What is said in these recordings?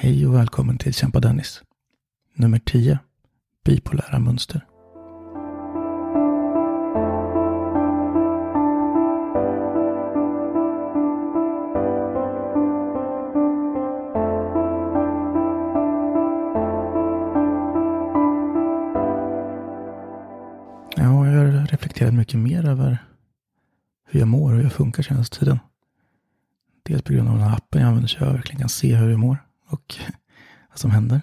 Hej och välkommen till Kämpa Dennis. Nummer 10. Bipolära mönster. Ja, jag har reflekterat mycket mer över hur jag mår och hur jag funkar senaste tiden. Dels på grund av den här appen jag använder så jag verkligen kan se hur jag mår och vad som händer.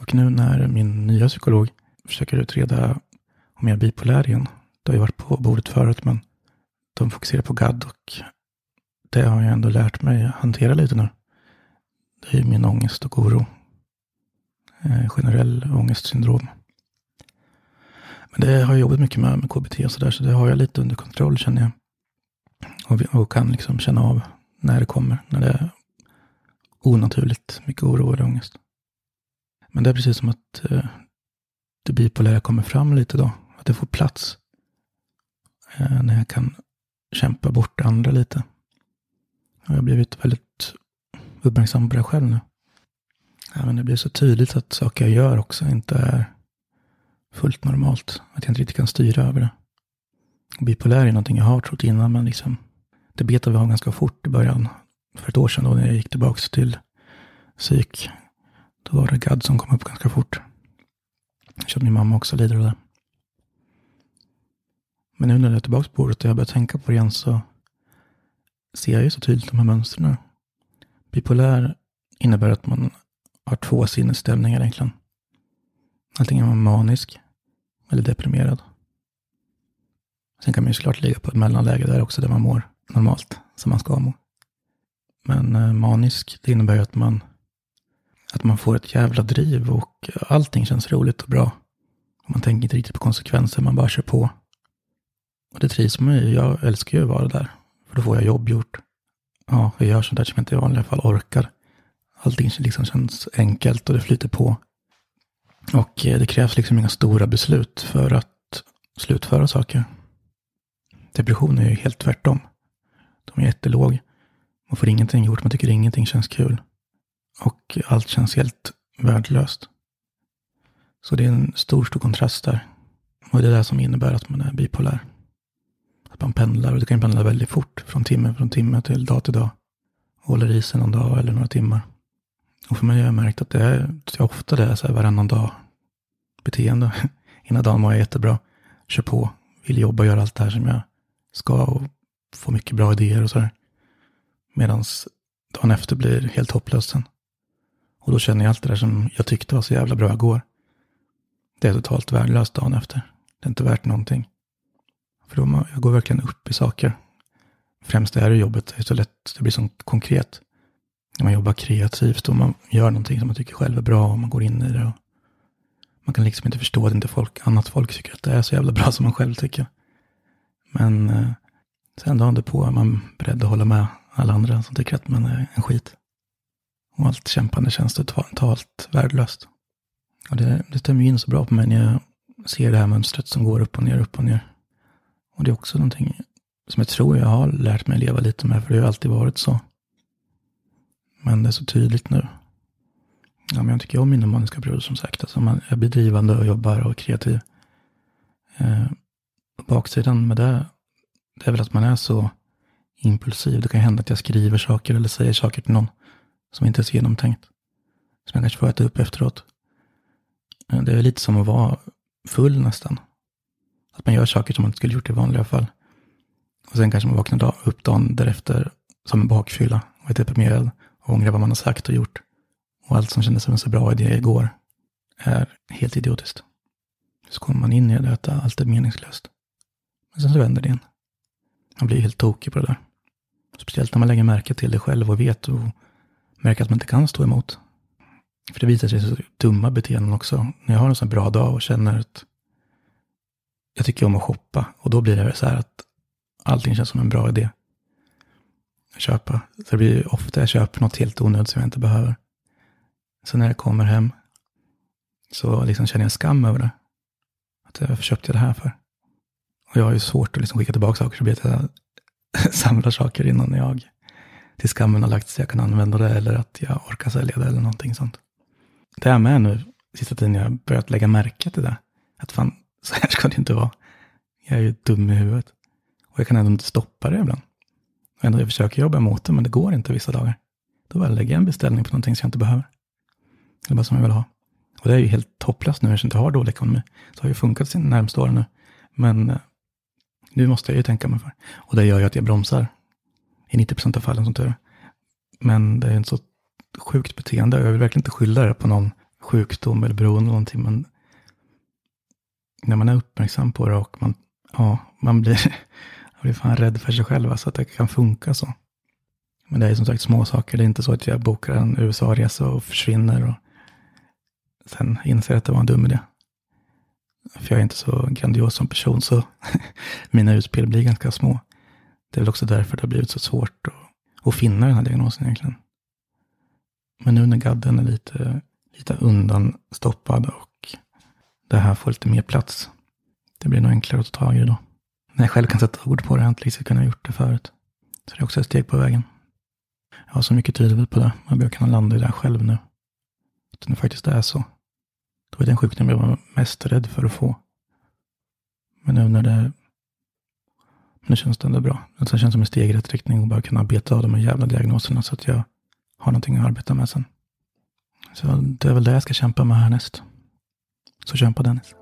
Och nu när min nya psykolog försöker utreda om jag är bipolär igen. Det har ju varit på bordet förut men de fokuserar på GAD och det har jag ändå lärt mig hantera lite nu. Det är ju min ångest och oro. Eh, generell ångestsyndrom. Men det har jag jobbat mycket med, med KBT och sådär, så det har jag lite under kontroll känner jag. Och, och kan liksom känna av när det kommer, när det onaturligt mycket oro och ångest. Men det är precis som att eh, det bipolära kommer fram lite då, att det får plats. Eh, när jag kan kämpa bort det andra lite. Och jag har blivit väldigt uppmärksam på det själv nu. Även det blir så tydligt att saker jag gör också inte är fullt normalt. Att jag inte riktigt kan styra över det. Bipolär är någonting jag har trott innan, men liksom, det betade vi av ganska fort i början. För ett år sedan då när jag gick tillbaka till psyk. Då var det GAD som kom upp ganska fort. Jag känner min mamma också lider av det. Men nu när jag är tillbaka på bordet och jag börjar tänka på det igen så ser jag ju så tydligt de här mönstren. Bipolär innebär att man har två sinnesstämningar egentligen. Antingen är man manisk eller deprimerad. Sen kan man ju såklart ligga på ett mellanläge där också, där man mår normalt, som man ska må. Men eh, manisk, det innebär ju att man, att man får ett jävla driv och allting känns roligt och bra. Man tänker inte riktigt på konsekvenser, man bara kör på. Och det trivs man ju. Jag älskar ju att vara där. För då får jag jobb gjort. Ja, jag gör sånt där som jag inte i vanliga fall orkar. Allting liksom känns enkelt och det flyter på. Och eh, det krävs liksom inga stora beslut för att slutföra saker. Depression är ju helt tvärtom. De är jättelåg. Man får ingenting gjort, man tycker ingenting känns kul. Och allt känns helt värdelöst. Så det är en stor, stor kontrast där. Och det är det som innebär att man är bipolär. Att man pendlar, och det kan pendla väldigt fort. Från timme från timme till dag till dag. Håller i sig någon dag eller några timmar. Och för mig har jag märkt att det är, det är ofta det är så här varannan dag beteende. Ena dagen mår jag jättebra, kör på, vill jobba och göra allt det här som jag ska och få mycket bra idéer och sådär. Medan dagen efter blir helt hopplös. sen. Och då känner jag allt det där som jag tyckte var så jävla bra igår. Det är totalt värdelöst dagen efter. Det är inte värt någonting. För då jag går verkligen upp i saker. Främst är det jobbet, det är så lätt, det blir så konkret. När man jobbar kreativt och man gör någonting som man tycker själv är bra och man går in i det. Och man kan liksom inte förstå att inte folk, annat folk tycker att det är så jävla bra som man själv tycker. Men eh, sen dagen på är man beredd att hålla med alla andra som tycker att man är en skit. Och allt kämpande känns totalt värdelöst. Och det, det stämmer in så bra på mig när jag ser det här mönstret som går upp och ner, upp och ner. Och det är också någonting som jag tror jag har lärt mig leva lite med, för det har alltid varit så. Men det är så tydligt nu. Ja, men jag tycker om mina maniska perioder som sagt. Alltså man, jag blir drivande och jobbar och kreativ. Eh, baksidan med det, det är väl att man är så impulsiv. Det kan hända att jag skriver saker eller säger saker till någon som inte är så genomtänkt. Som jag kanske får äta upp efteråt. Eh, det är lite som att vara full nästan. Att man gör saker som man inte skulle gjort i vanliga fall. Och sen kanske man vaknar upp dagen därefter som en bakfylla och är deprimerad och ångrar vad man har sagt och gjort. Och allt som kändes som en så bra idé igår är helt idiotiskt. Så kommer man in i det att allt är meningslöst. Men sen så vänder det igen. Man blir helt tokig på det där. Speciellt när man lägger märke till det själv och vet och märker att man inte kan stå emot. För det visar sig så dumma beteenden också. När jag har en sån bra dag och känner att jag tycker om att shoppa. Och då blir det så här att allting känns som en bra idé. Att köpa. Så det blir ofta jag köper något helt onödigt som jag inte behöver. Så när jag kommer hem så liksom känner jag skam över det. Att varför köpte jag det här för? Och jag har ju svårt att liksom skicka tillbaka saker så blir att jag samlar saker innan jag till skammen har lagt sig, jag kan använda det eller att jag orkar sälja det eller någonting sånt. Det är med nu, sista tiden jag har börjat lägga märke till det. Att fan, så här ska det inte vara. Jag är ju dum i huvudet. Och jag kan ändå inte stoppa det ibland. Ändå jag försöker jobba emot det, men det går inte vissa dagar. Då bara lägger jag en beställning på någonting som jag inte behöver. Eller bara som jag vill ha. Och det är ju helt hopplöst nu, eftersom jag inte har dålig ekonomi. Så har ju funkat de närmsta åren nu. Men eh, nu måste jag ju tänka mig för. Och det gör ju att jag bromsar. I 90 procent av fallen som tur Men det är ett så sjukt beteende. Jag vill verkligen inte skylla det på någon sjukdom eller beroende eller någonting. Men när man är uppmärksam på det och man, ja, man blir, man blir fan rädd för sig själv. Alltså att det kan funka så. Men det är som sagt små saker. Det är inte så att jag bokar en USA-resa och försvinner och sen inser att det var en dum idé. För jag är inte så grandios som person så mina utspel blir ganska små. Det är väl också därför det har blivit så svårt att, att finna den här diagnosen egentligen. Men nu när gadden är lite, lite undanstoppad och det här får lite mer plats. Det blir nog enklare att ta tag i det då. När jag själv kan sätta ord på det, jag har inte liksom kunnat gjort det förut. Så det är också ett steg på vägen. Jag har så mycket tyder på det. Man bör kunna landa i det här själv nu. Att det faktiskt är så. Det var den sjukdom jag var mest rädd för att få. Men nu när det... Nu känns det ändå bra. Alltså, det känns som en steg i rätt riktning och bara kunna beta av de här jävla diagnoserna så att jag har någonting att arbeta med sen. Så det är väl det jag ska kämpa med härnäst. Så kämpa Dennis.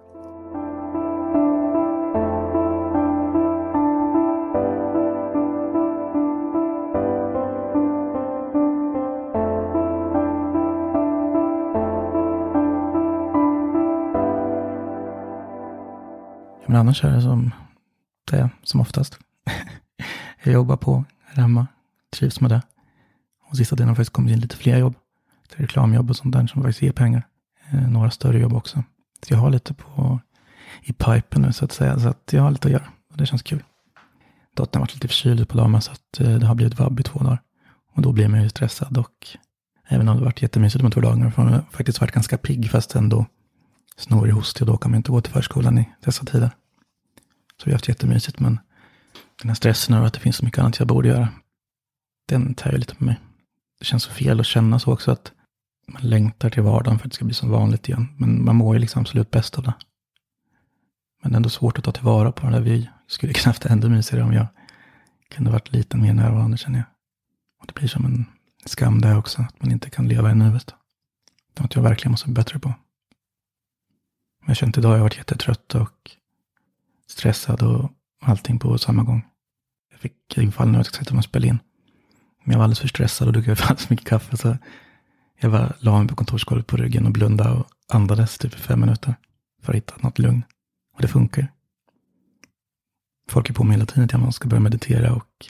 Men annars är det som det är, som oftast. jag jobbar på här hemma, trivs med det. Och sista tiden har faktiskt kommit in lite fler jobb. Till reklamjobb och sånt där som faktiskt ger pengar. Eh, några större jobb också. Så jag har lite på i pipen nu så att säga. Så att jag har lite att göra. Och det känns kul. Dottern har varit lite förkyld på dagen så att eh, det har blivit vabb i två dagar. Och då blir man ju stressad och även om det varit jättemysigt de två dagarna har man faktiskt varit ganska pigg fast ändå snorig hostig och då kan man inte gå till förskolan i dessa tider. Så vi har haft jättemysigt men den här stressen över att det finns så mycket annat jag borde göra, den tär ju lite på mig. Det känns så fel att känna så också att man längtar till vardagen för att det ska bli som vanligt igen. Men man mår ju liksom absolut bäst av det. Men det är ändå svårt att ta tillvara på den där. Vi skulle kunna haft det ännu mysigare om jag kunde varit lite mer närvarande känner jag. Och det blir som en skam där också, att man inte kan leva i nuet. Det är något jag verkligen måste bli bättre på. Men jag känner idag har jag varit jättetrött och stressad och allting på samma gång. Jag fick infall nu att jag skulle sätta mig och spela in. Men jag var alldeles för stressad och druckit alldeles för mycket kaffe. Så jag bara la mig på kontorsgolvet på ryggen och blundade och andades typ i fem minuter. För att hitta något lugn. Och det funkar. Folk är på mig hela tiden att man ska börja meditera och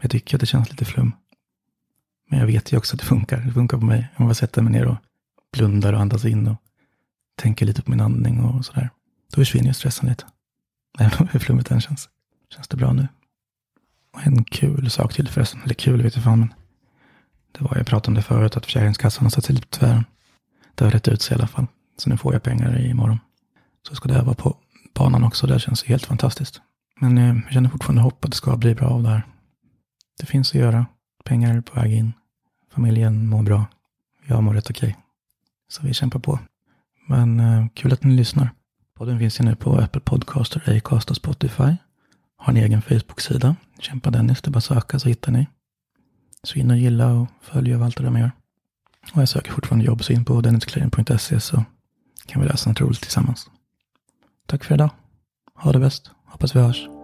jag tycker att det känns lite flum. Men jag vet ju också att det funkar. Det funkar på mig. Om jag sätter mig ner och blundar och andas in och tänker lite på min andning och sådär. Då försvinner ju stressen lite. Även om hur flummigt den känns. Känns det bra nu. Och en kul sak till förresten. Eller kul vet jag fan men. Det var, jag pratade om det förut, att Försäkringskassan har satt sig lite på tvären. Det har rätt ut sig i alla fall. Så nu får jag pengar imorgon. Så ska det vara på banan också. Det känns helt fantastiskt. Men eh, jag känner fortfarande hopp att det ska bli bra av det här. Det finns att göra. Pengar är på väg in. Familjen mår bra. Jag mår rätt okej. Så vi kämpar på. Men eh, kul att ni lyssnar. Podden finns ju nu på Apple Podcaster, Acast och Spotify. Har en egen Facebook-sida. Kämpa Dennis, det är bara att söka så hittar ni. Så in och gilla och följ av allt det där man gör. Och jag söker fortfarande jobb, så in på dennisclearing.se så kan vi läsa något roligt tillsammans. Tack för idag. Ha det bäst. Hoppas vi hörs.